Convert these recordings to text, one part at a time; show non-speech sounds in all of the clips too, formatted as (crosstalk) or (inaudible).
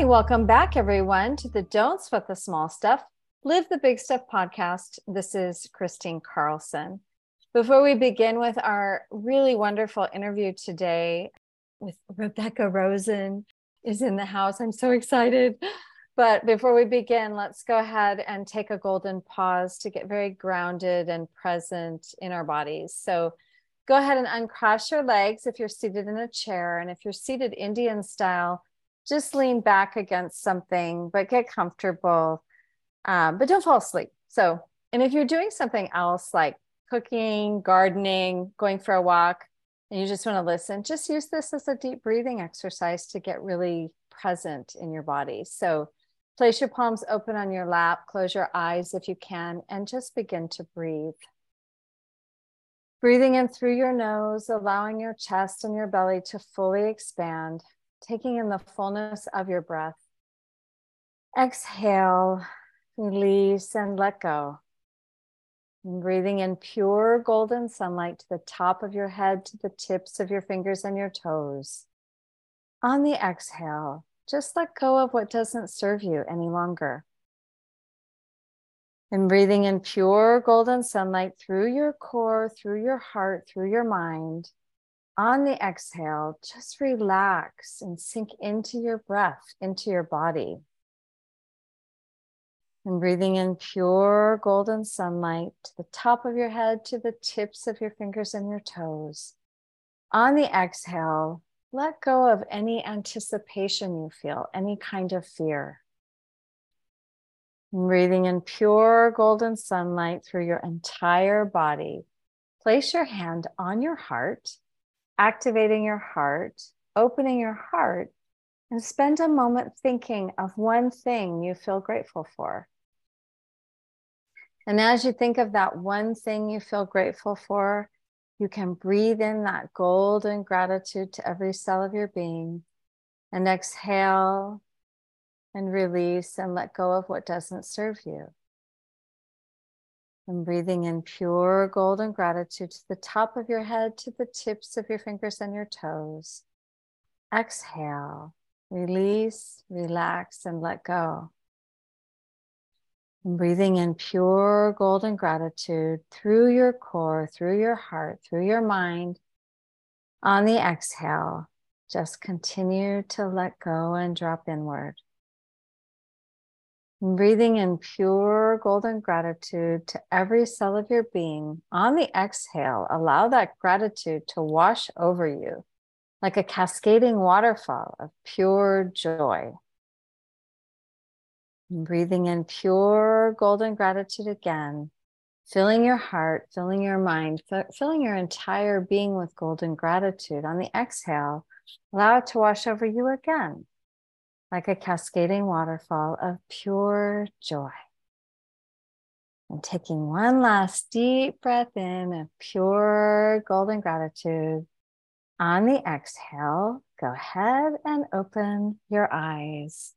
Hi, welcome back, everyone, to the Don't Sweat the Small Stuff, Live the Big Stuff podcast. This is Kristine Carlson. Before we begin with our really wonderful interview today with Rebecca Rosen is in the house. I'm so excited. But before we begin, let's go ahead and take a golden pause to get very grounded and present in our bodies. So go ahead and uncross your legs if you're seated in a chair. And if you're seated Indian style, just lean back against something, but get comfortable. Um, but don't fall asleep. So, and if you're doing something else like cooking, gardening, going for a walk, and you just want to listen, just use this as a deep breathing exercise to get really present in your body. So, place your palms open on your lap, close your eyes if you can, and just begin to breathe. Breathing in through your nose, allowing your chest and your belly to fully expand taking in the fullness of your breath. Exhale, release, and let go. And breathing in pure golden sunlight to the top of your head, to the tips of your fingers and your toes. On the exhale, just let go of what doesn't serve you any longer. And breathing in pure golden sunlight through your core, through your heart, through your mind on the exhale, just relax and sink into your breath, into your body. And breathing in pure golden sunlight to the top of your head, to the tips of your fingers and your toes. On the exhale, let go of any anticipation you feel, any kind of fear. And breathing in pure golden sunlight through your entire body. Place your hand on your heart activating your heart, opening your heart, and spend a moment thinking of one thing you feel grateful for. And as you think of that one thing you feel grateful for, you can breathe in that golden gratitude to every cell of your being and exhale and release and let go of what doesn't serve you. And breathing in pure golden gratitude to the top of your head, to the tips of your fingers and your toes. Exhale, release, relax, and let go. And breathing in pure golden gratitude through your core, through your heart, through your mind. On the exhale, just continue to let go and drop inward. Breathing in pure golden gratitude to every cell of your being. On the exhale, allow that gratitude to wash over you like a cascading waterfall of pure joy. breathing in pure golden gratitude again, filling your heart, filling your mind, filling your entire being with golden gratitude. On the exhale, allow it to wash over you again like a cascading waterfall of pure joy. And taking one last deep breath in of pure golden gratitude. On the exhale, go ahead and open your eyes.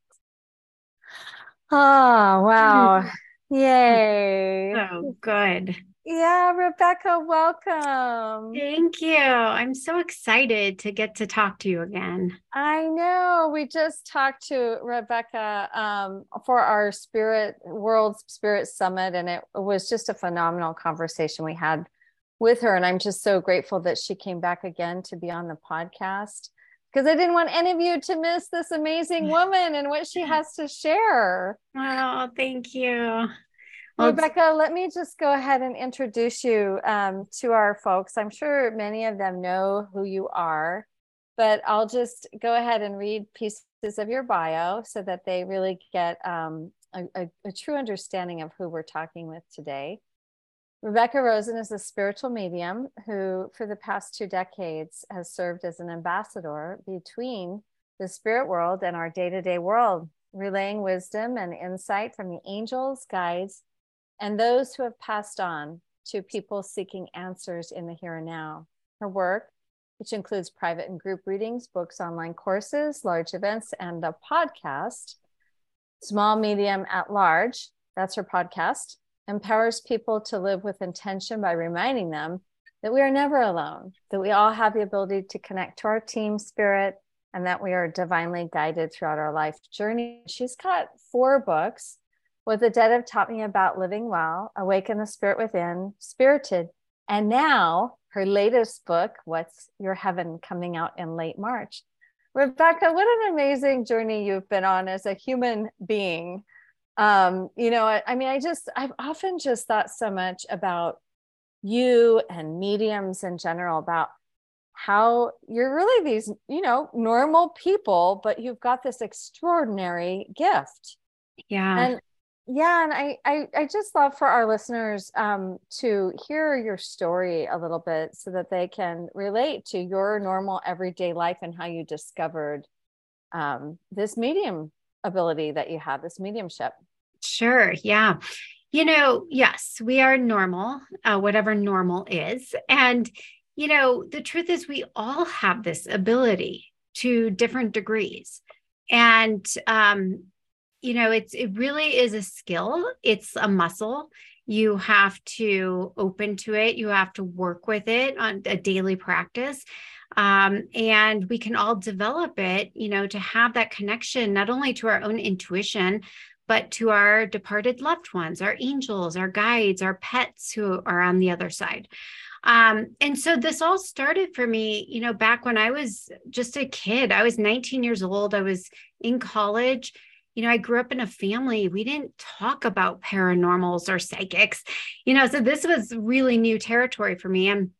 Oh, wow. (laughs) Yay. So good. Yeah, Rebecca, welcome. Thank you. I'm so excited to get to talk to you again. I know. We just talked to Rebecca um, for our Spirit World Spirit Summit, and it was just a phenomenal conversation we had with her. And I'm just so grateful that she came back again to be on the podcast because I didn't want any of you to miss this amazing (laughs) woman and what she has to share. Oh, thank you. Well, Rebecca, let me just go ahead and introduce you um, to our folks. I'm sure many of them know who you are, but I'll just go ahead and read pieces of your bio so that they really get um, a, a, a true understanding of who we're talking with today. Rebecca Rosen is a spiritual medium who, for the past two decades, has served as an ambassador between the spirit world and our day to day world relaying wisdom and insight from the angels, guides, and those who have passed on to people seeking answers in the here and now. Her work, which includes private and group readings, books, online courses, large events, and a podcast, Small, Medium, at Large, that's her podcast, empowers people to live with intention by reminding them that we are never alone, that we all have the ability to connect to our team spirit, and that we are divinely guided throughout our life journey. She's got four books. What the Dead have taught me about living well, Awaken the Spirit Within, Spirited, and now her latest book, What's Your Heaven, coming out in late March. Rebecca, what an amazing journey you've been on as a human being. Um, you know, I, I mean, I just, I've often just thought so much about you and mediums in general about how you're really these, you know, normal people, but you've got this extraordinary gift. Yeah. And yeah, and I, I I just love for our listeners um to hear your story a little bit so that they can relate to your normal everyday life and how you discovered um this medium ability that you have, this mediumship. Sure. Yeah. You know, yes, we are normal, uh, whatever normal is. And, you know, the truth is, we all have this ability to different degrees. And, um, you know, it's, it really is a skill, it's a muscle. You have to open to it, you have to work with it on a daily practice. Um, and we can all develop it, you know, to have that connection, not only to our own intuition, but to our departed loved ones, our angels, our guides, our pets who are on the other side. Um, and so this all started for me, you know, back when I was just a kid. I was 19 years old. I was in college. You know, I grew up in a family. We didn't talk about paranormals or psychics, you know, so this was really new territory for me. And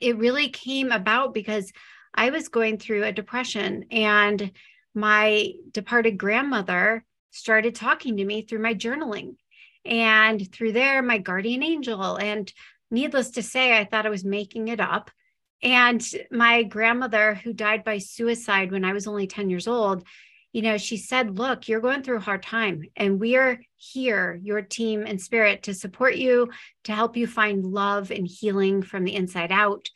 it really came about because I was going through a depression and my departed grandmother started talking to me through my journaling and through there, my guardian angel. And needless to say, I thought I was making it up. And my grandmother, who died by suicide when I was only 10 years old, you know, she said, Look, you're going through a hard time, and we are here, your team and spirit, to support you, to help you find love and healing from the inside out.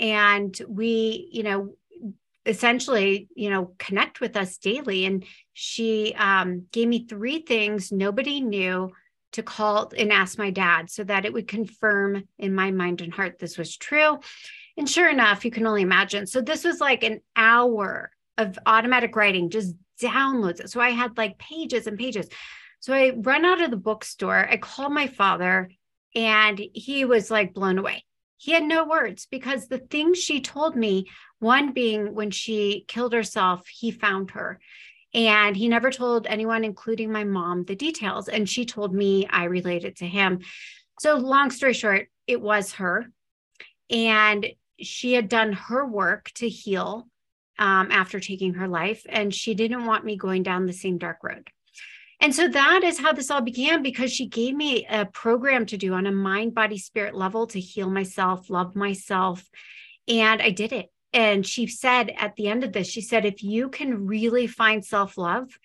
And we, you know, essentially, you know, connect with us daily. And she um, gave me three things nobody knew to call and ask my dad so that it would confirm in my mind and heart this was true. And sure enough, you can only imagine. So this was like an hour of automatic writing, just downloads. So I had like pages and pages. So I run out of the bookstore. I called my father and he was like blown away. He had no words because the things she told me one being when she killed herself, he found her. And he never told anyone, including my mom, the details. And she told me I related to him. So, long story short, it was her. And she had done her work to heal um, after taking her life. And she didn't want me going down the same dark road. And so that is how this all began because she gave me a program to do on a mind, body, spirit level to heal myself, love myself. And I did it. And she said at the end of this, she said, if you can really find self love,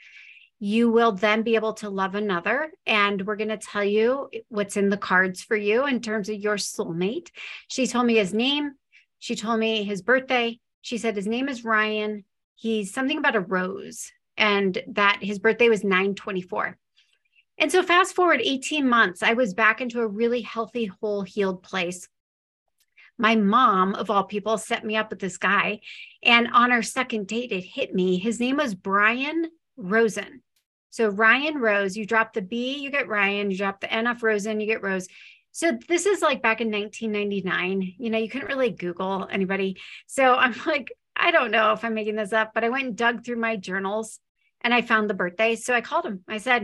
you will then be able to love another. And we're going to tell you what's in the cards for you in terms of your soulmate. She told me his name. She told me his birthday. She said his name is Ryan. He's something about a rose and that his birthday was 924. And so, fast forward 18 months, I was back into a really healthy, whole, healed place my mom, of all people, set me up with this guy. And on our second date, it hit me. His name was Brian Rosen. So Ryan Rose, you drop the B, you get Ryan, you drop the N off Rosen, you get Rose. So this is like back in 1999. You know, you couldn't really Google anybody. So I'm (laughs) like, I don't know if I'm making this up, but I went and dug through my journals and I found the birthday. So I called him. I said,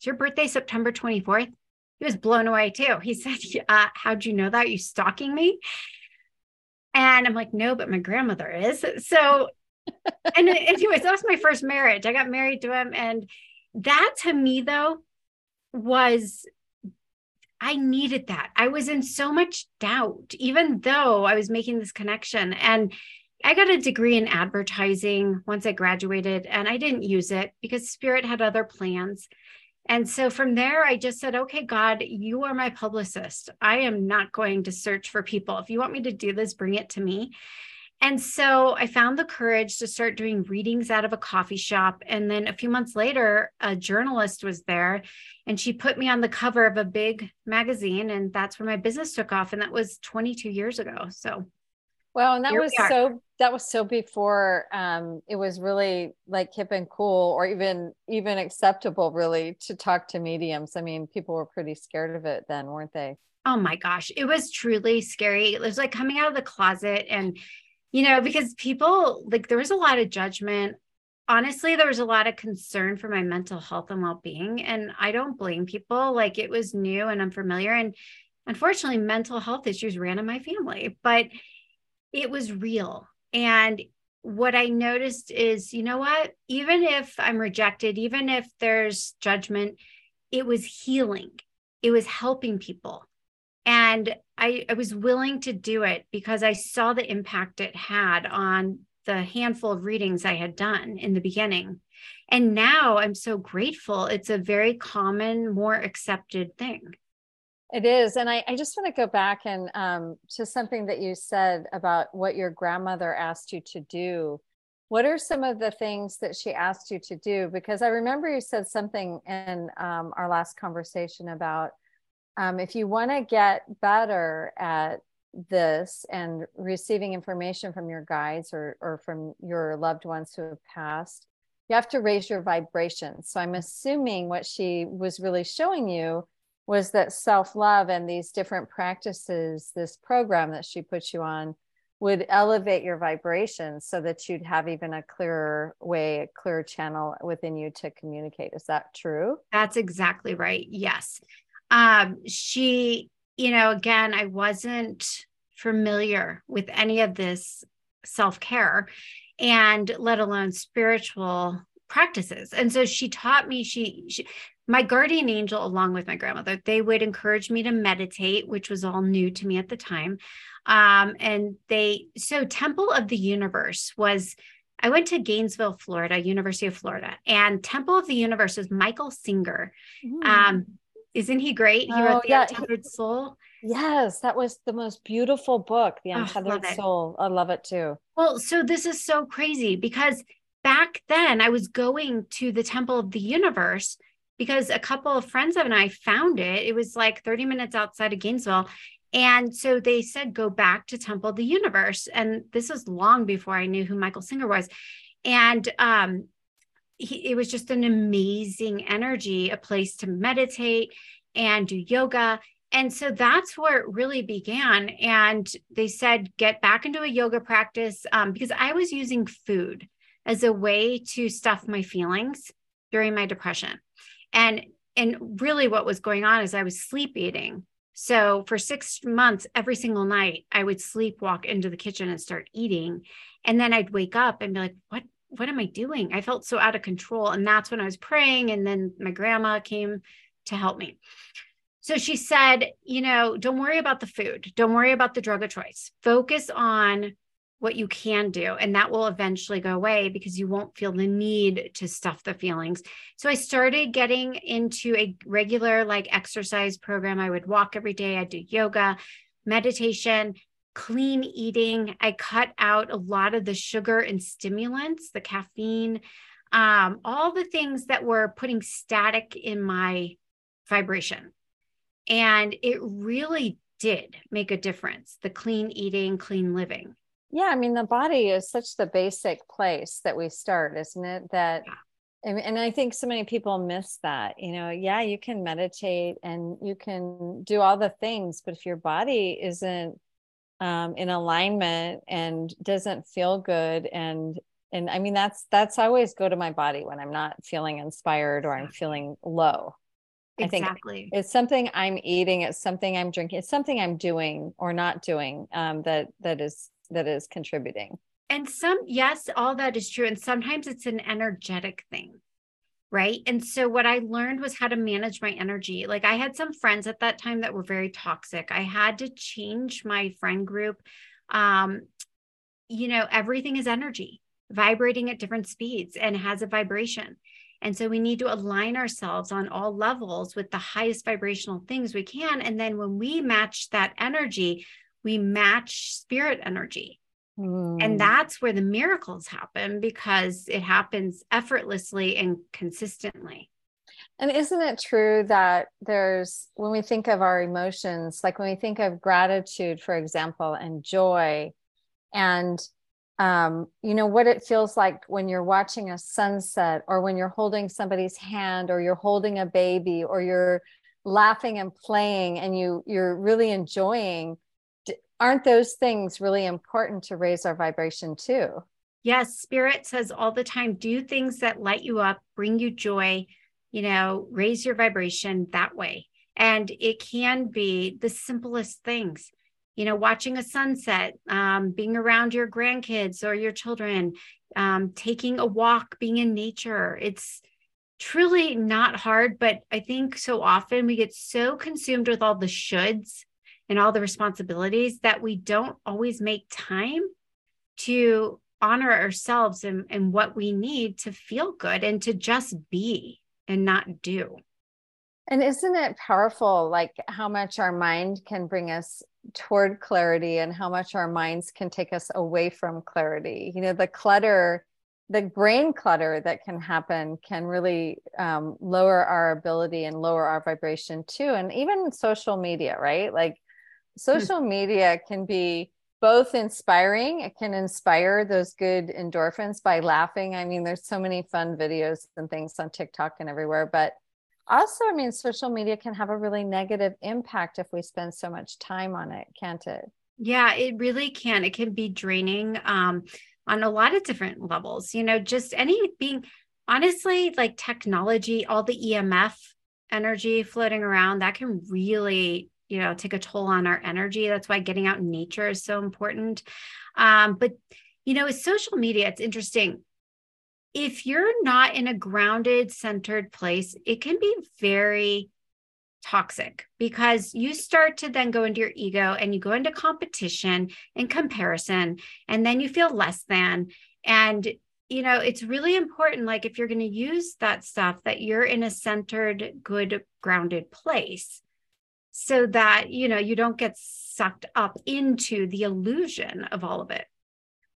Is your birthday September 24th? He was blown away too. He (laughs) said, How'd you know that? Are you stalking me? And I'm like, no, but my grandmother is. So, and anyways, that was my first marriage. I got married to him. And that to me, though, was I needed that. I was in so much doubt, even though I was making this connection. And I got a degree in advertising once I graduated, and I didn't use it because Spirit had other plans. And so from there, I just said, okay, God, you are my publicist. I am not going to search for people. If you want me to do this, bring it to me. And so I found the courage to start doing readings out of a coffee shop. And then a few months later, a journalist was there and she put me on the cover of a big magazine. And that's where my business took off. And that was 22 years ago. So well, and that was so that was so before um, it was really like hip and cool or even even acceptable really to talk to mediums. I mean, people were pretty scared of it then, weren't they? Oh my gosh, it was truly scary. It was like coming out of the closet and you know, because people like there was a lot of judgment. Honestly, there was a lot of concern for my mental health and well-being and I don't blame people. Like it was new and unfamiliar and unfortunately mental health issues ran in my family, but it was real. And what I noticed is, you know what? Even if I'm rejected, even if there's judgment, it was healing, it was helping people. And I, I was willing to do it because I saw the impact it had on the handful of readings I had done in the beginning. And now I'm so grateful. It's a very common, more accepted thing. It is. And I, I just want to go back and um, to something that you said about what your grandmother asked you to do. What are some of the things that she asked you to do? Because I remember you said something in um, our last conversation about um, if you want to get better at this and receiving information from your guides or, or from your loved ones who have passed, you have to raise your vibration. So I'm assuming what she was really showing you was that self love and these different practices, this program that she put you on, would elevate your vibrations so that you'd have even a clearer way, a clearer channel within you to communicate. Is that true? That's exactly right. Yes. Um, she, you know, again, I wasn't familiar with any of this self care and let alone spiritual practices. And so she taught me, she, she my guardian angel, along with my grandmother, they would encourage me to meditate, which was all new to me at the time. Um, and they, so Temple of the Universe was, I went to Gainesville, Florida, University of Florida, and Temple of the Universe is Michael Singer. Um, isn't he great? He oh, wrote The yeah. Untethered Soul. Yes, that was the most beautiful book, The Untethered oh, Soul. I love it too. Well, so this is so crazy because back then I was going to the Temple of the Universe because a couple of friends of and I found it. It was like 30 minutes outside of Gainesville. And so they said, go back to Temple of the Universe. And this was long before I knew who Michael Singer was. And um, he, it was just an amazing energy, a place to meditate and do yoga. And so that's where it really began. And they said, get back into a yoga practice um, because I was using food as a way to stuff my feelings during my depression and and really what was going on is i was sleep eating so for six months every single night i would sleep walk into the kitchen and start eating and then i'd wake up and be like what what am i doing? I felt so out of control and that's when i was praying and then my grandma came to help me. So she said you know don't worry about the food. Don't worry about the drug of choice. Focus on what you can do and that will eventually go away because you won't feel the need to stuff the feelings. So i started getting into a regular like exercise program. I would walk every day. I'd do yoga meditation clean eating i cut out a lot of the sugar and stimulants the caffeine um, all the things that were putting static in my vibration and it really did make a difference the clean eating clean living yeah, I mean, the body is such the basic place that we start, isn't it? That, yeah. and I think so many people miss that. You know, yeah, you can meditate and you can do all the things, but if your body isn't um, in alignment and doesn't feel good, and and I mean, that's that's I always go to my body when I'm not feeling inspired or I'm feeling low. Exactly. I think it's something I'm eating, it's something I'm drinking, it's something I'm doing or not doing um, that that is that is contributing. And some, yes, all that is true. And sometimes it's an energetic thing. Right. And so what I learned was how to manage my energy. Like I had some friends at that time that were very toxic. I had to change my friend group. Um, you know, everything is energy vibrating at different speeds and has a vibration. And so we need to align ourselves on all levels with the highest vibrational things we can. And then when we match that energy, we match spirit energy. Mm. And that's where the miracles happen because it happens effortlessly and consistently. And isn't it true that there's, when we think of our emotions, like when we think of gratitude, for example, and joy, and um, you know what it feels like when you're watching a sunset or when you're holding somebody's hand or you're holding a baby or you're laughing and playing and you you're really enjoying aren't those things really important to raise our vibration too yes spirit says all the time do things that light you up bring you joy you know raise your vibration that way and it can be the simplest things you know, watching a sunset, um, being around your grandkids or your children, um, taking a walk, being in nature. It's truly not hard, but I think so often we get so consumed with all the shoulds and all the responsibilities that we don't always make time to honor ourselves and, and what we need to feel good and to just be and not do. And isn't it powerful, like how much our mind can bring us toward clarity and how much our minds can take us away from clarity. You know, the clutter, the brain clutter that can happen can really um, lower our ability and lower our vibration too. And even social media, right? Like. Social mm. media can be both inspiring, it can inspire those good endorphins by laughing. I mean, there's so many fun videos and things on TikTok and everywhere, but also, I mean, social media can have a really negative impact if we spend so much time on it, can't it? Yeah, it really can. It can be draining um, on a lot of different levels. You know, just any being honestly like technology, all the EMF energy floating around, that can really, you know, take a toll on our energy. That's why getting out in nature is so important. Um, but, you know, with social media, it's interesting if you're not in a grounded, centered place, it can be very toxic because you start to then go into your ego and you go into competition and comparison, and then you feel less than. And, you know, it's really important, like if you're going to use that stuff, that you're in a centered, good, grounded place so that, you know, you don't get sucked up into the illusion of all of it.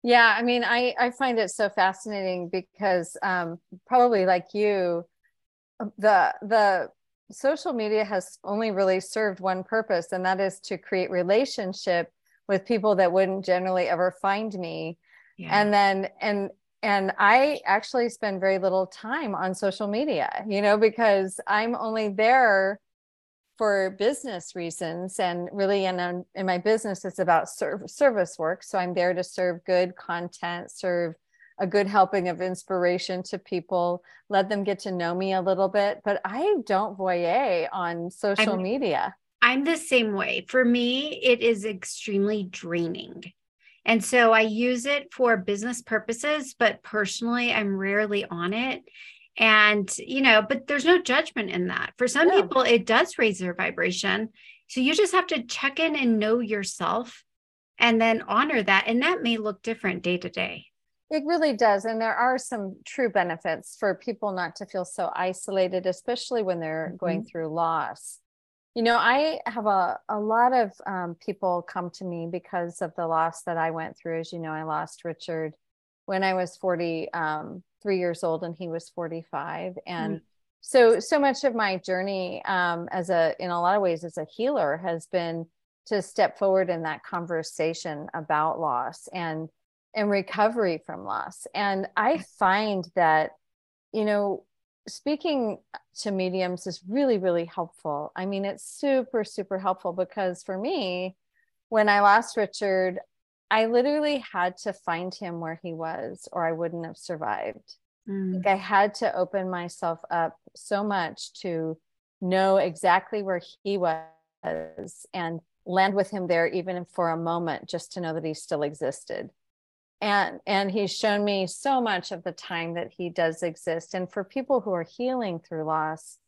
Yeah, I mean, I I find it so fascinating because um, probably like you, the the social media has only really served one purpose, and that is to create relationship with people that wouldn't generally ever find me. Yeah. And then and and I actually spend very little time on social media, you know, because I'm only there for business reasons and really in, in my business it's about serv- service work so i'm there to serve good content serve a good helping of inspiration to people let them get to know me a little bit but i don't voyeur on social I'm, media. I'm the same way. For me it is extremely draining and so I use it for business purposes, but personally, I'm rarely on it and you know but there's no judgment in that. For some people it does raise their vibration. So you just have to check in and know yourself and then honor that. And that may look different day to day. It really does. And there are some true benefits for people not to feel so isolated especially when they're mm-hmm. going through loss. You know i have a, a lot of um, people come to me because of the loss that i went through. As you know i lost richard when i was 40 um, years old and he was 45 and mm-hmm. so so much of my journey um, as a in a lot of ways as a healer has been to step forward in that conversation about loss and and recovery from loss. And i find that you know speaking to mediums is really really helpful. I mean it's super super helpful because for me when i lost richard I literally had to find him where he was, or I wouldn't have survived. Mm. Like I had to open myself up so much to know exactly where he was and land with him there, even for a moment, just to know that he still existed. And, and he's shown me so much of the time that he does exist. And for people who are healing through loss,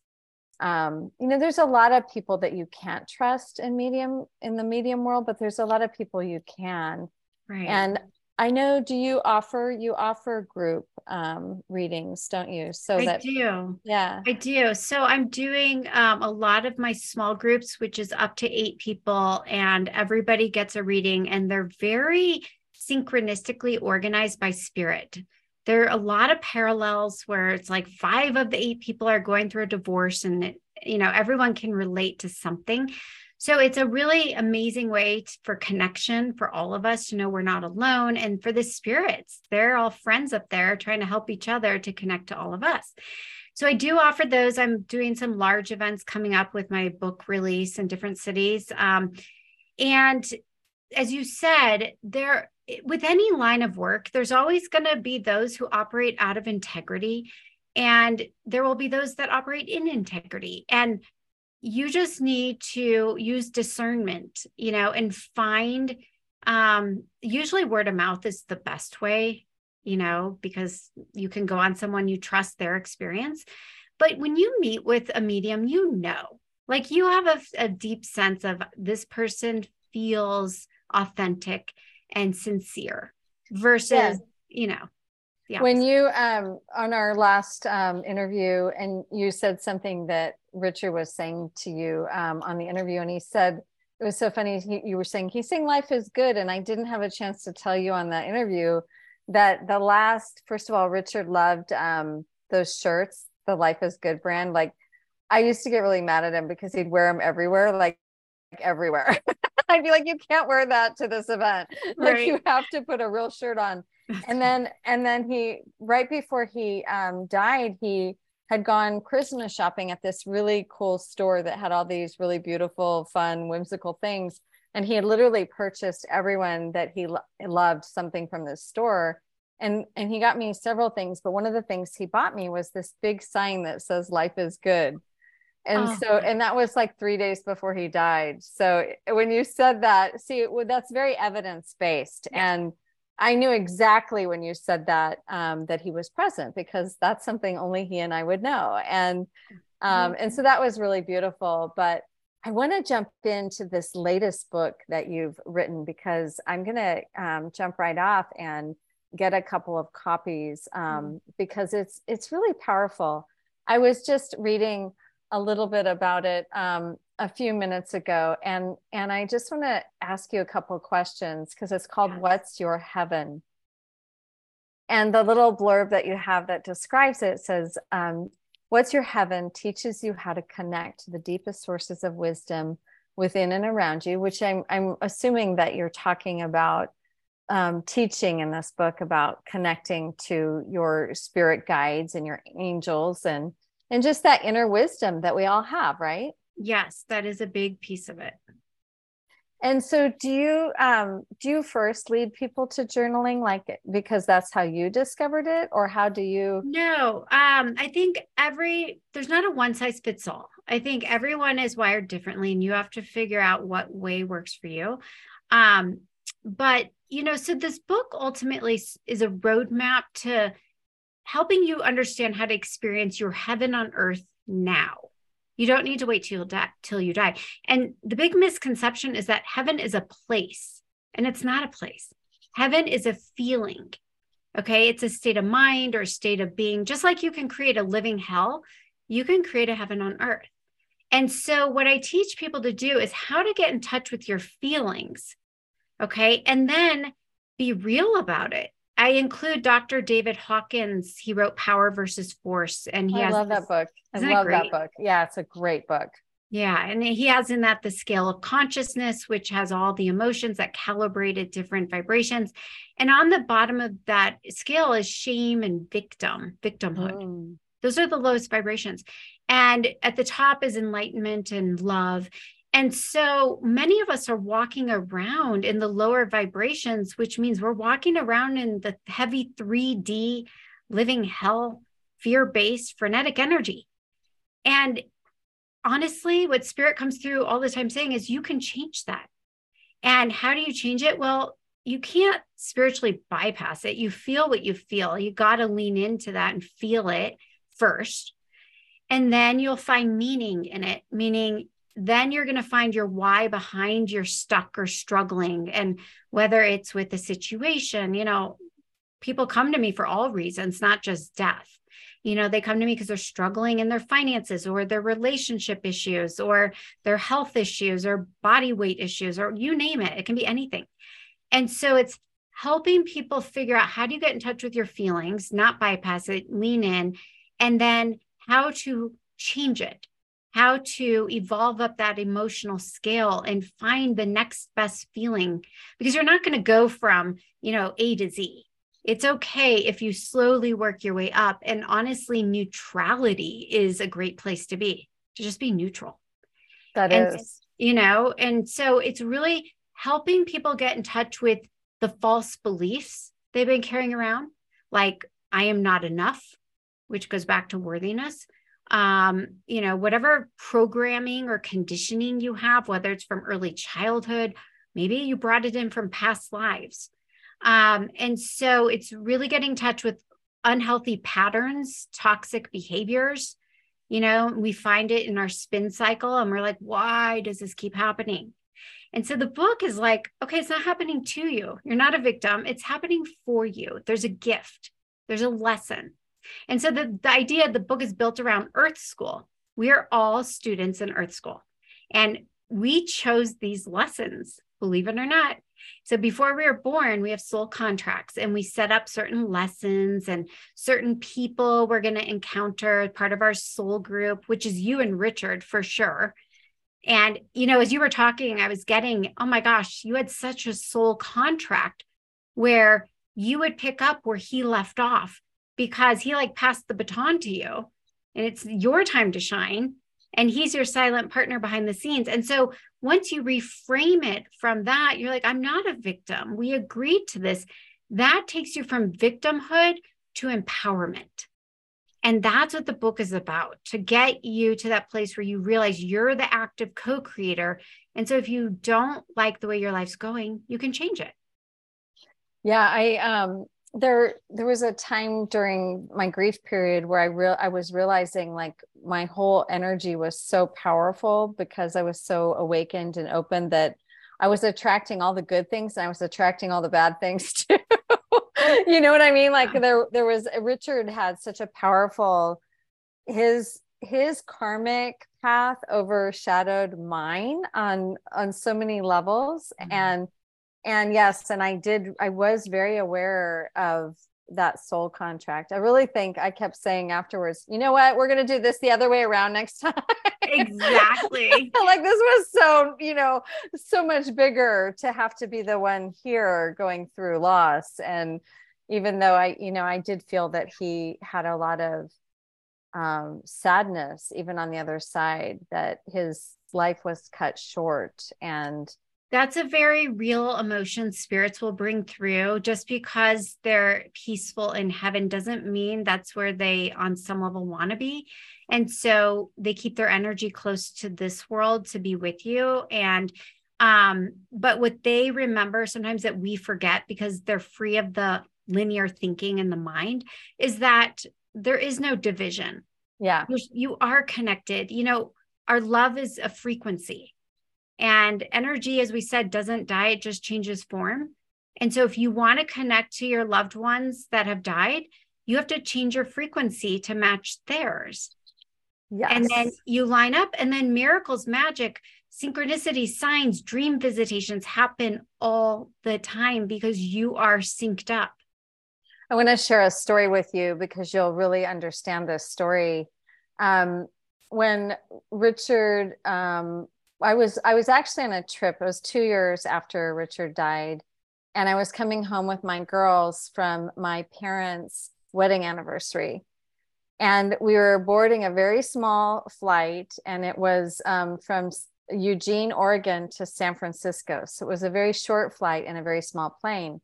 um, you know, there's a lot of people that you can't trust in medium in the medium world, but there's a lot of people you can. Right. And I know. Do you offer you offer group um, readings, don't you? So I that do. yeah, I do. So I'm doing um, a lot of my small groups, which is up to eight people, and everybody gets a reading, and they're very synchronistically organized by spirit. There are a lot of parallels where it's like five of the eight people are going through a divorce, and it, you know everyone can relate to something. So it's a really amazing way to, for connection for all of us to know we're not alone. And for the spirits, they're all friends up there trying to help each other to connect to all of us. So I do offer those. I'm doing some large events coming up with my book release in different cities. Um, and as you said, there with any line of work, there's always going to be those who operate out of integrity and there will be those that operate in integrity. And you just need to use discernment, you know, and find um usually word of mouth is the best way, you know, because you can go on someone you trust their experience. But when you meet with a medium, you know, like you have a, a deep sense of this person feels authentic and sincere versus, yeah. you know, yeah. when you um on our last um interview and you said something that richard was saying to you um on the interview and he said it was so funny he, you were saying he's saying life is good and i didn't have a chance to tell you on that interview that the last first of all richard loved um those shirts the life is good brand. Like i used to get really mad at him because he'd wear them everywhere like, like everywhere. (laughs) I'd be like you can't wear that to this event. (laughs) Right. like you have to put a real shirt on. (laughs) And then and then he right before he um, died he had gone christmas shopping at this really cool store that had all these really beautiful fun whimsical things. And he had literally purchased everyone that he lo- loved something from this store. And and he got me several things but one of the things he bought me was this big sign that says life is good. And oh. so and that was like three days before he died. So when you said that see that's very evidence based yeah. and I knew exactly when you said that um, that he was present because that's something only he and I would know, and um, and so that was really beautiful. But I want to jump into this latest book that you've written because I'm going to um, jump right off and get a couple of copies um, mm-hmm. because it's it's really powerful. I was just reading a little bit about it um, a few minutes ago and and i just want to ask you a couple of questions because it's called yes. what's your heaven and the little blurb that you have that describes it says um, what's your heaven teaches you how to connect to the deepest sources of wisdom within and around you which i'm, I'm assuming that you're talking about um, teaching in this book about connecting to your spirit guides and your angels and and just that inner wisdom that we all have right Yes, that is a big piece of it. And so do you um do you first lead people to journaling like because that's how you discovered it or how do you No, um I think every there's not a one size fits all. I think everyone is wired differently and you have to figure out what way works for you. Um but you know so this book ultimately is a roadmap to helping you understand how to experience your heaven on earth now you don't need to wait till, die, till you die. And the big misconception is that heaven is a place, and it's not a place. Heaven is a feeling. Okay. It's a state of mind or state of being. Just like you can create a living hell, you can create a heaven on earth. And so, what I teach people to do is how to get in touch with your feelings. Okay. And then be real about it. I include Dr. David Hawkins. He wrote Power versus Force, and he I has love this, that book. I love that book. Yeah, it's a great book. Yeah, and he has in that the scale of consciousness, which has all the emotions that calibrate at different vibrations, and on the bottom of that scale is shame and victim, victimhood. Mm. Those are the lowest vibrations, and at the top is enlightenment and love. And so many of us are walking around in the lower vibrations, which means we're walking around in the heavy 3D living hell, fear based, frenetic energy. And honestly, what spirit comes through all the time saying is you can change that. And how do you change it? Well, you can't spiritually bypass it. You feel what you feel. You got to lean into that and feel it first. And then you'll find meaning in it, meaning then you're going to find your why behind your stuck or struggling. And whether it's with the situation, you know, people come to me for all reasons, not just death. You know, they come to me because they're struggling in their finances or their relationship issues or their health issues or body weight issues or you name it. It can be anything. And so it's helping people figure out how do you get in touch with your feelings, not bypass it, lean in, and then how to change it how to evolve up that emotional scale and find the next best feeling because you're not going to go from, you know, A to Z. It's okay if you slowly work your way up. And honestly, neutrality is a great place to be, to just be neutral. That and, is, You know, and so it's really helping people get in touch with the false beliefs they've been carrying around, like I am not enough, which goes back to worthiness um, you know, whatever programming or conditioning you have, whether it's from early childhood, maybe you brought it in from past lives. Um, and so it's really getting in touch with unhealthy patterns, toxic behaviors. You know, we find it in our spin cycle and we're like, why does this keep happening? And so the book is like, okay, it's not happening to you. You're not a victim. It's happening for you. There's a gift, there's a lesson. And so the, the idea the book is built around Earth School. We are all students in Earth School. And we chose these lessons, believe it or not. So before we were born, we have soul contracts and we set up certain lessons and certain people we're going to encounter part of our soul group, which is you and Richard for sure. And, you know, as you were talking, I was getting, oh my gosh, you had such a soul contract where you would pick up where he left off because he like passed the baton to you and it's your time to shine and he's your silent partner behind the scenes and so once you reframe it from that you're like i'm not a victim we agreed to this that takes you from victimhood to empowerment and that's what the book is about to get you to that place where you realize you're the active co creator. And so if you don't like the way your life's going, you can change it. Yeah, I um there there was a time during my grief period where I real I was realizing like my whole energy was so powerful because I was so awakened and open that I was attracting all the good things and I was attracting all the bad things (laughs) too. you know what I mean? Like there there was Richard had such a powerful his his karmic path overshadowed mine on on so many levels mm-hmm. and and yes and i did i was very aware of that soul contract. I really think i kept saying afterwards you know what? We're going to do this the other way around next (laughs) time. Exactly. (laughs) Like this was so you know so much bigger to have to be the one here going through loss. And even though i you know i did feel that he had a lot of um, sadness even on the other side that his life was cut short and that's a very real emotion spirits will bring through. Just because they're peaceful in heaven doesn't mean that's where they, on some level, want to be. And so they keep their energy close to this world to be with you. And, um, but what they remember sometimes that we forget because they're free of the linear thinking in the mind is that there is no division. Yeah. You're, you are connected. You know, our love is a frequency and energy, as we said, doesn't die, it just changes form. And so, if you want to connect to your loved ones that have died, you have to change your frequency to match theirs. Yes. And then you line up, and then miracles, magic, synchronicity, signs, dream visitations happen all the time because you are synced up. I want to share a story with you because you'll really understand this story. Um, when Richard um, I was I was actually on a trip. It was two years after Richard died, and I was coming home with my girls from my parents' wedding anniversary, and we were boarding a very small flight, and it was um, from Eugene, Oregon to San Francisco. So it was a very short flight in a very small plane.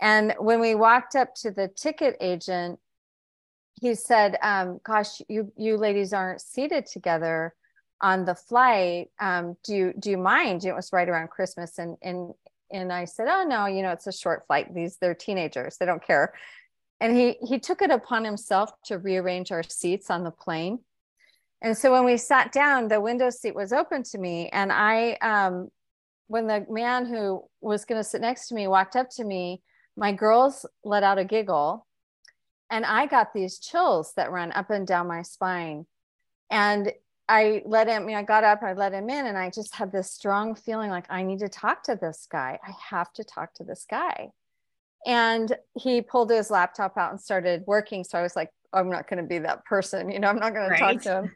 And when we walked up to the ticket agent, he said, um, "Gosh, you you ladies aren't seated together." On the flight, um, do you do you mind? It was right around Christmas, and and and I said, oh no, you know, it's a short flight. These they're teenagers; they don't care. And he he took it upon himself to rearrange our seats on the plane. And so when we sat down, the window seat was open to me. And I, um, when the man who was going to sit next to me walked up to me, my girls let out a giggle. And I got these chills that run up and down my spine. And I let him, I, mean, I got up, I let him in, and I just had this strong feeling like I need to talk to this guy. I have to talk to this guy. And he pulled his laptop out and started working. So I was like, I'm not going to be that person, you know, I'm not going right. to talk to him.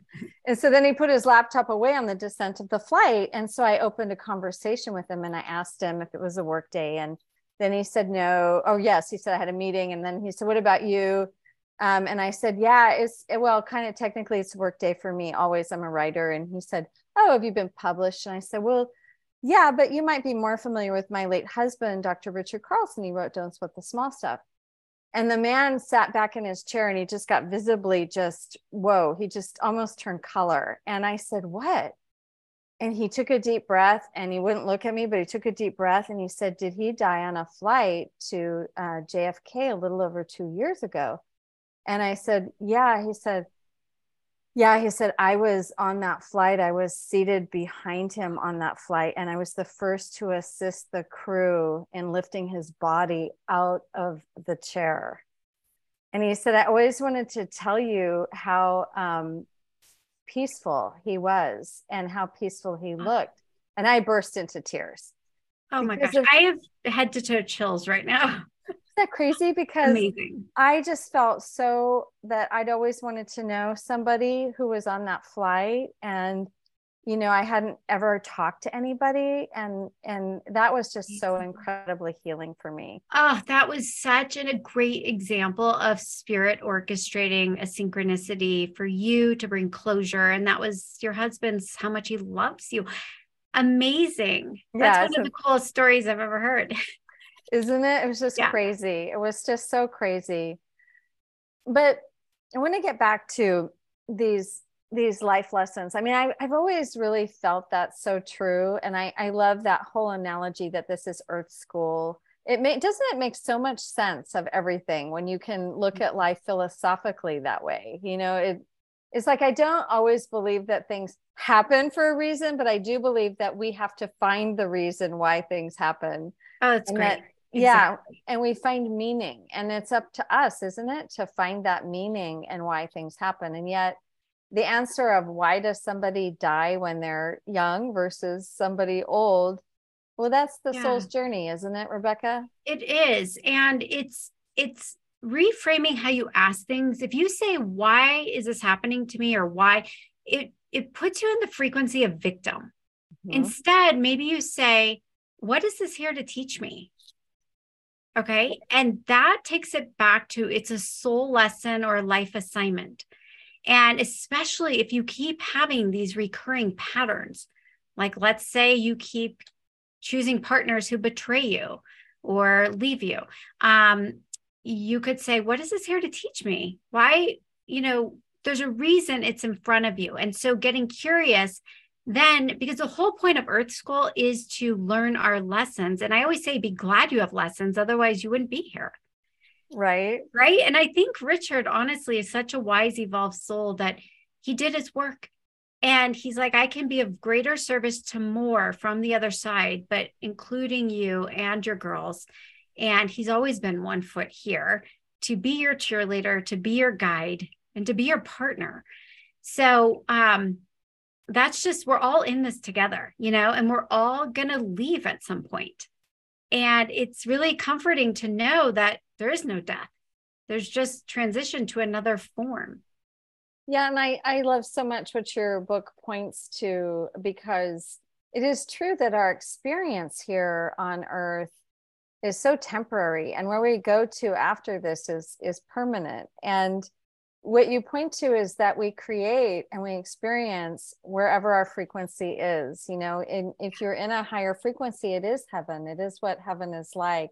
and so then he put his laptop away on the descent of the flight. And so I opened a conversation with him and I asked him if it was a work day. And then he said, no. Oh, yes. He said, I had a meeting. And then he said, what about you? Um, and I said, yeah, it's well, kind of technically it's work day for me. Always I'm a writer. And he said, oh, have you been published? And I said, well, yeah, but you might be more familiar with my late husband, Dr. Richard Carlson. He wrote Don't Sweat the Small Stuff. And the man sat back in his chair and he just got visibly just, whoa, he just almost turned color. And I said, what? And he took a deep breath and he wouldn't look at me, but he took a deep breath and he said, Did he die on a flight to uh, JFK a little over two years ago? And I said, Yeah. He said, Yeah. He said, I was on that flight. I was seated behind him on that flight. And I was the first to assist the crew in lifting his body out of the chair. And he said, I always wanted to tell you how um, peaceful he was and how peaceful he looked. And I burst into tears. Oh my gosh. Of, I have head to toe chills right now. (laughs) that crazy? Because Amazing. I just felt so that I'd always wanted to know somebody who was on that flight and you know i hadn't ever talked to anybody and and that was just so incredibly healing for me. Oh that was such an, a great example of spirit orchestrating a synchronicity for you to bring closure and that was your husband's how much he loves you. Amazing. That's yeah, one of the coolest stories i've ever heard (laughs) isn't it it was just yeah. crazy it was just so crazy but i want to get back to these these life lessons. I mean, I, have always really felt that's so true. And I, I love that whole analogy that this is earth school. It may, doesn't it make so much sense of everything when you can look at life philosophically that way? You know, it, it's like I don't always believe that things happen for a reason, but I do believe that we have to find the reason why things happen. Oh, that's and great. That, yeah. And we find meaning. And it's up to us, isn't it, to find that meaning and why things happen. And yet, the answer of why does somebody die when they're young versus somebody old well that's the yeah. soul's journey isn't it rebecca it is and it's it's reframing how you ask things if you say why is this happening to me or why it it puts you in the frequency of victim mm-hmm. instead maybe you say what is this here to teach me okay and that takes it back to it's a soul lesson or life assignment and especially if you keep having these recurring patterns, like let's say you keep choosing partners who betray you or leave you, um, you could say, What is this here to teach me? Why, you know, there's a reason it's in front of you. And so getting curious then because the whole point of earth school is to learn our lessons and i always say be glad you have lessons otherwise you wouldn't be here Right. Right. And I think Richard, honestly, is such a wise, evolved soul that he did his work. And he's like, I can be of greater service to more from the other side, but including you and your girls. And he's always been one foot here to be your cheerleader, to be your guide, and to be your partner. So, um, that's just, we're all in this together, you know, and we're all going to leave at some. And it's really comforting to know that there is no death. There's just transition to another form. Yeah and i i love so much what your book points to because it is true that our experience here on earth is so temporary and where we go to after this is is permanent. And what you point to is that we create and we experience wherever our frequency is you know if you're in a higher frequency it is heaven. It is what heaven is like.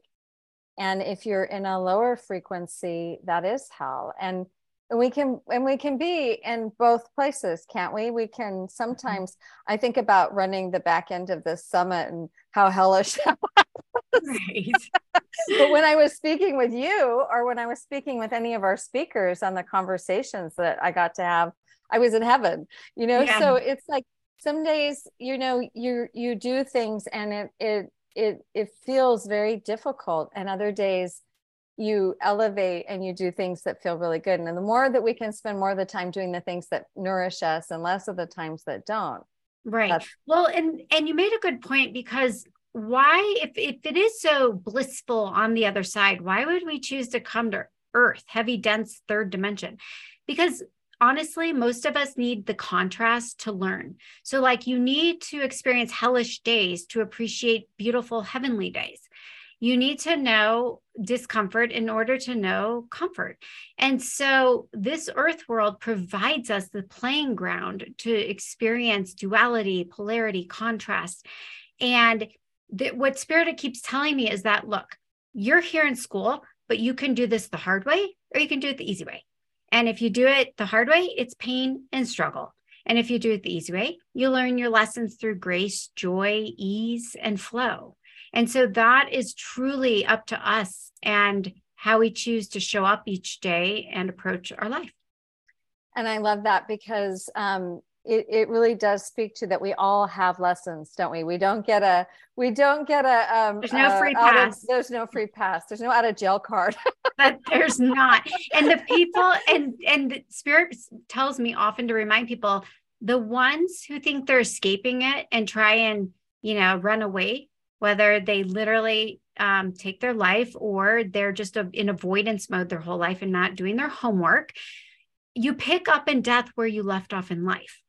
And if you're in a lower frequency that is hell. And we can and we can be in both places can't we we can mm-hmm. sometimes i think about running the back end of this summit and how hellish (laughs) that was. Right. but when i was speaking with you or when i was speaking with any of our speakers on the conversations that i got to have I was in heaven, you know? Yeah. So it's like some days, you know, you, you do things and it, it, it, it feels very difficult. And other days you elevate and you do things that feel really good. And the more that we can spend more of the time doing the things that nourish us and less of the times that don't. Right. well, and, and you made a good point because why if, if it is so blissful on the other side why would we choose to come to earth heavy dense third dimension because honestly most of us need the contrast to learn so like you need to experience hellish days to appreciate beautiful heavenly days you need to know discomfort in order to know comfort. And so, this earth world provides us the playing ground to experience duality, polarity, contrast. And that what Spirit keeps telling me is that look, you're here in school, but you can do this the hard way or you can do it the easy way. And if you do it the hard way, it's pain and struggle. And if you do it the easy way, you learn your lessons through grace, joy, ease, and flow. And so that is truly up to us and how we choose to show up each day and approach our life. And I love that because um, it, it really does speak to that we all have lessons don't we? We don't get a we don't get a um there's no free pass of, there's no free pass. There's no out of jail card. (laughs) But there's not. And the people and and the spirit tells me often to remind people the ones who think they're escaping it and try and you know run away whether they literally um, take their life or they're just a, in avoidance mode their whole life and not doing their homework you pick up in death where you left off in life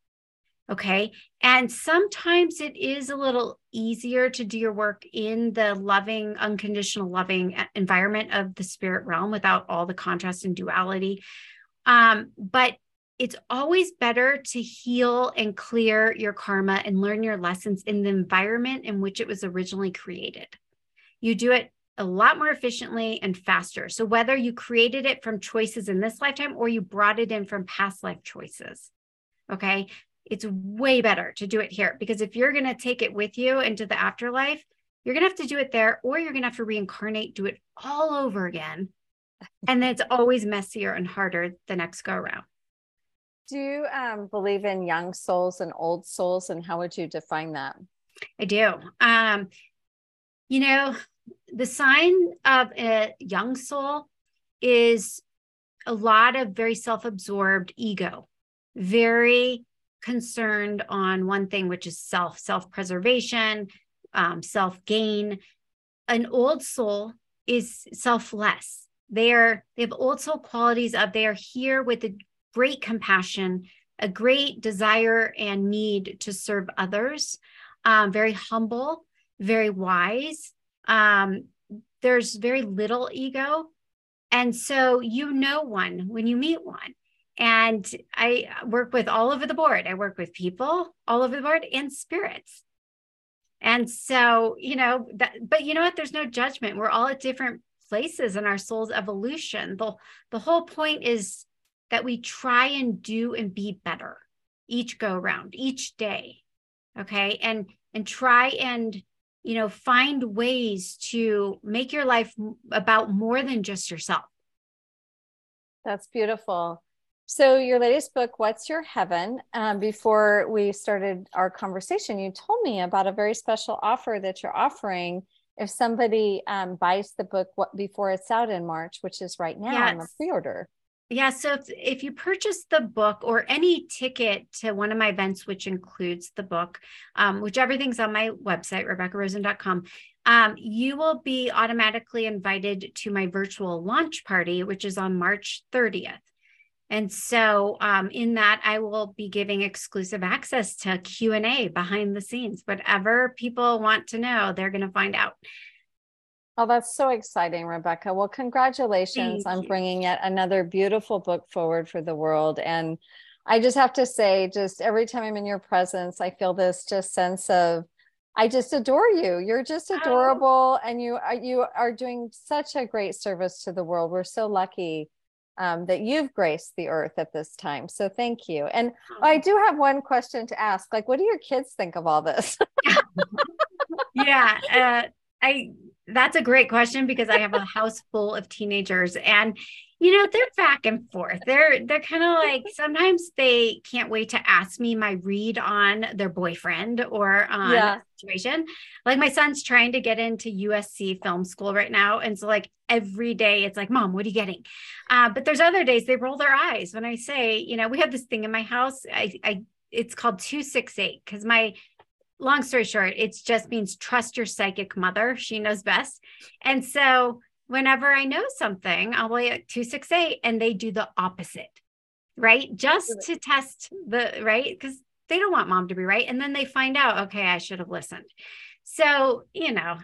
Okay. And sometimes it is a little easier to do your work in the loving, unconditional loving environment of the spirit realm without all the contrast and duality. Um, but it's always better to heal and clear your karma and learn your lessons in the environment in which it was originally created. You do it a lot more efficiently and faster. So, whether you created it from choices in this lifetime or you brought it in from past life choices, okay, it's way better to do it here because if you're going to take it with you into the afterlife, you're going to have to do it there or you're going to have to reincarnate, do it all over again. And then it's always messier and harder the next go around. Do you um, believe in young souls and old souls? And how would you define that? I do. Um, you know, the sign of a young soul is a lot of very self absorbed ego, very concerned on one thing, which is self, self preservation, um, self gain. An old soul is selfless. They are they have old soul qualities of they are here with a great compassion, a great desire and need to serve others. Um, very humble, very wise. Um, there's very little ego, and so you know one when you meet one. And I work with all over the board. I work with people all over the board and spirits. And so, you know, that, but you know what? There's no judgment. We're all at different places in our soul's evolution. The, the whole point is that we try and do and be better each go around, each day. Okay. And, and try and, you know, find ways to make your life about more than just yourself. That's beautiful. So, your latest book, What's Your Heaven? Um, before we started our conversation, you told me about a very special offer that you're offering if somebody um, buys the book what, before it's out in March, which is right now yes. on the pre order. Yeah. So, if, if you purchase the book or any ticket to one of my events, which includes the book, um, which everything's on my website, RebeccaRosen.com, um, you will be automatically invited to my virtual launch party, which is on March 30th. And so um, in that, I will be giving exclusive access to Q&A behind the scenes. Whatever people want to know, they're going to find out. Oh, that's so exciting, Rebecca. Well, congratulations Thank on you. bringing yet another beautiful book forward for the world. And I just have to say, just every time I'm in your presence, I feel this just sense of, I just adore you. You're just adorable, oh. and you are you are doing such a great service to the world. We're so lucky um, that you've graced the earth at this time. So thank you. And I do have one question to ask. Like, what do your kids think of all this? (laughs) yeah, uh, I that's a great question because I have a house full of teenagers and you know they're back and forth. They're they're kind of like (laughs) sometimes they can't wait to ask me my read on their boyfriend or on yeah. situation. Like my son's trying to get into usc film school right now and so like every day it's like mom what are you getting? Uh, but there's other days they roll their eyes when i say you know we have this thing in my house i, I it's called 268 because my long story short it just means trust your psychic mother she knows best and so whenever I know something, I'll be at 268 and they do the opposite, right? Just to test the right because they don't want mom to be right. And then they find out, okay, I should have listened. So, you know,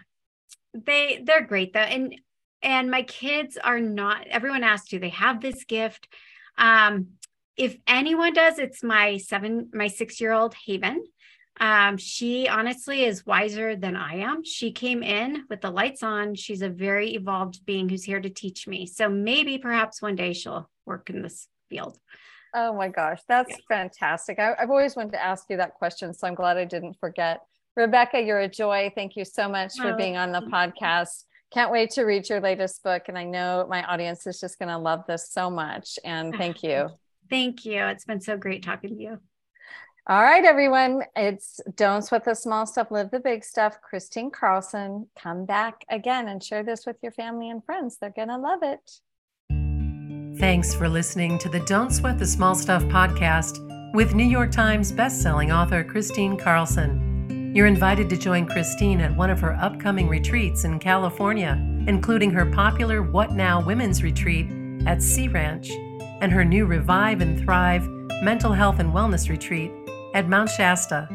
they they're great though. And and my kids are not everyone asks do they have this gift. Um, if anyone does, it's my seven, my six-year-old Haven. Um, she honestly is wiser than I am. She came in with the lights on. She's a very evolved being who's here to teach me. So maybe perhaps one day she'll work in this field. Oh my gosh, that's yeah. fantastic. I, have always wanted to ask you that question. So I'm glad I didn't forget. Rebecca, you're a joy. Thank you so much for oh, being on the podcast. Can't wait to read your latest book. And I know my audience is just going to love this so much. And (sighs) thank you. Thank you. It's been so great talking to you. All right, everyone. It's Don't Sweat the Small Stuff, Live the Big Stuff. Kristine Carlson, come back again and share this with your family and friends. They're going to love it. Thanks for listening to the Don't Sweat the Small Stuff podcast with New York Times bestselling author Kristine Carlson. You're invited to join Kristine at one of her upcoming retreats in California, including her popular What Now Women's Retreat at Sea Ranch and her new Revive and Thrive Mental Health and Wellness Retreat at Mount Shasta.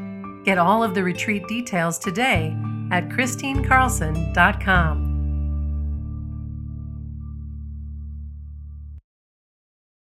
Get all of the retreat details today at KristineCarlson.com.